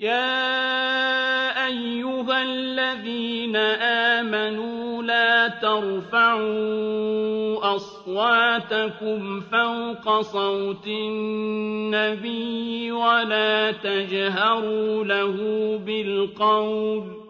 يا أيها الذين آمنوا لا ترفعوا أصواتكم فوق صوت النبي ولا تجهروا له بالقول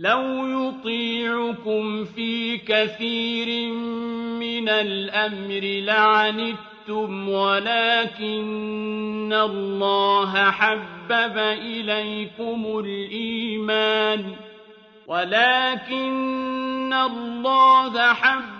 لَوْ يُطِيعُكُمْ فِي كَثِيرٍ مِّنَ الْأَمْرِ لَعَنِتُّمْ ولكن الله حبب إليكم الإيمان ولكن الله حبب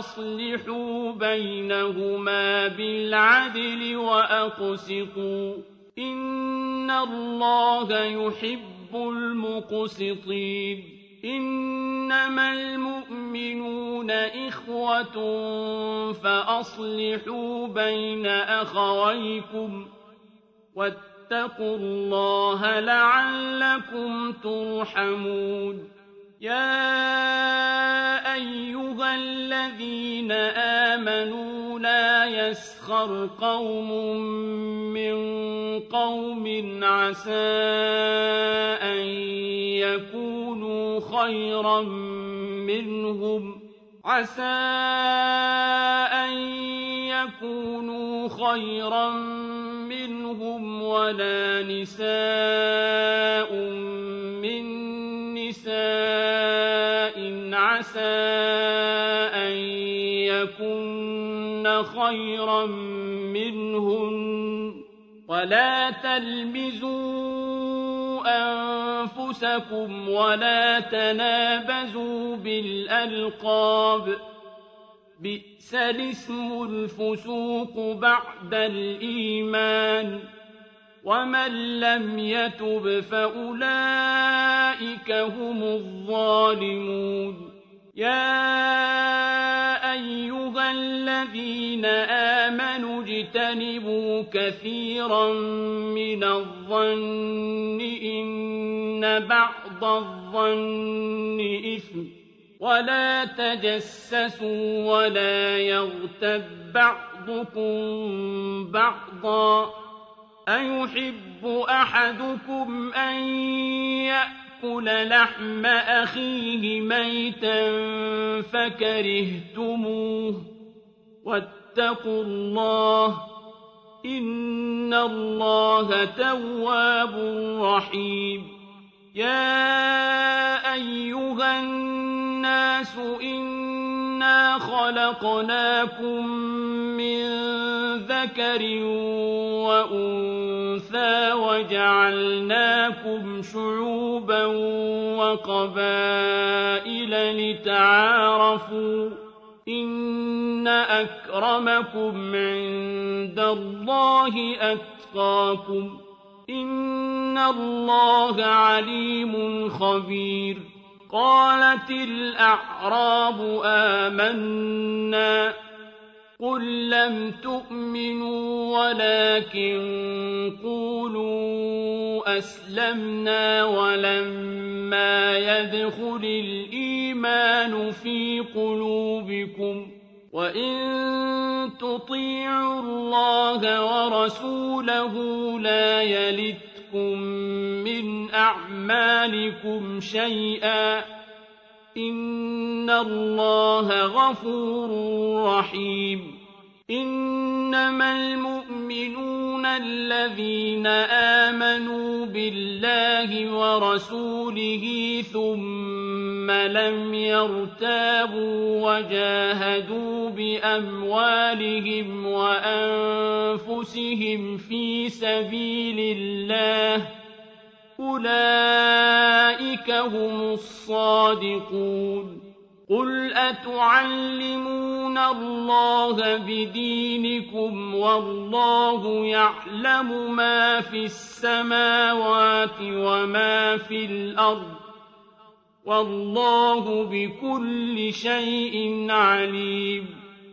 فَأَصْلِحُوا بَيْنَهُمَا بِالْعَدْلِ وَأَقْسِطُوا ۖ إِنَّ اللَّهَ يُحِبُّ الْمُقْسِطِينَ إِنَّمَا الْمُؤْمِنُونَ إِخْوَةٌ فَأَصْلِحُوا بَيْنَ أَخَوَيْكُمْ ۚ وَاتَّقُوا اللَّهَ لَعَلَّكُمْ تُرْحَمُونَ يَا أَيُّهَا الَّذِينَ آمَنُوا لَا يَسْخَرْ قَوْمٌ مِّن قَوْمٍ عَسَىٰ أَن يَكُونُوا خَيْرًا مِّنْهُمْ عَسَىٰ أَن يَكُونُوا خَيْرًا مِّنْهُمْ وَلَا نِسَاءٌ عَسَىٰ أَن يَكُنَّ خَيْرًا مِّنْهُنَّ ۖ وَلَا تَلْمِزُوا أنفسكم ولا تنابزوا بالألقاب بئس الاسم الفسوق بعد الإيمان ومن لم يتب فأولئك هم الظالمون يا أيها الذين آمنوا اجتنبوا كثيرا من الظن إن بعض الظن إثم ولا تجسسوا ولا يغتب بعضكم بعضا أيحب أحدكم أن يأكل لحم أخيه ميتا فكرهتموه. واتقوا الله إن الله تواب رحيم. يا أيها الناس إنا خلقناكم من ذكر وأنثى وجعلناكم شعوبا وقبائل لتعارفوا إن أكرمكم عند الله أتقاكم إن الله عليم خبير قالت الأعراب آمنا قل لم تؤمنوا ولكن قولوا أسلمنا ولما يدخل الإيمان في قلوبكم وإن تطيعوا الله ورسوله لا يلتكم من أعمالكم شيئا إن الله غفور رحيم إنما المؤمنون الذين آمنوا بالله ورسوله ثم لم يرتابوا وجاهدوا بأموالهم وأنفسهم في سبيل الله أولئك هم الصادقون. قل أتعلمون الله بدينكم والله يعلم ما في السماوات وما في الأرض والله بكل شيء عليم.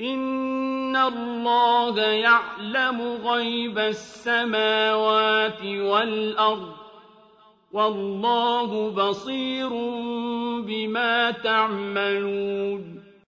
إن الله يعلم غيب السماوات والأرض والله بصير بما تعملون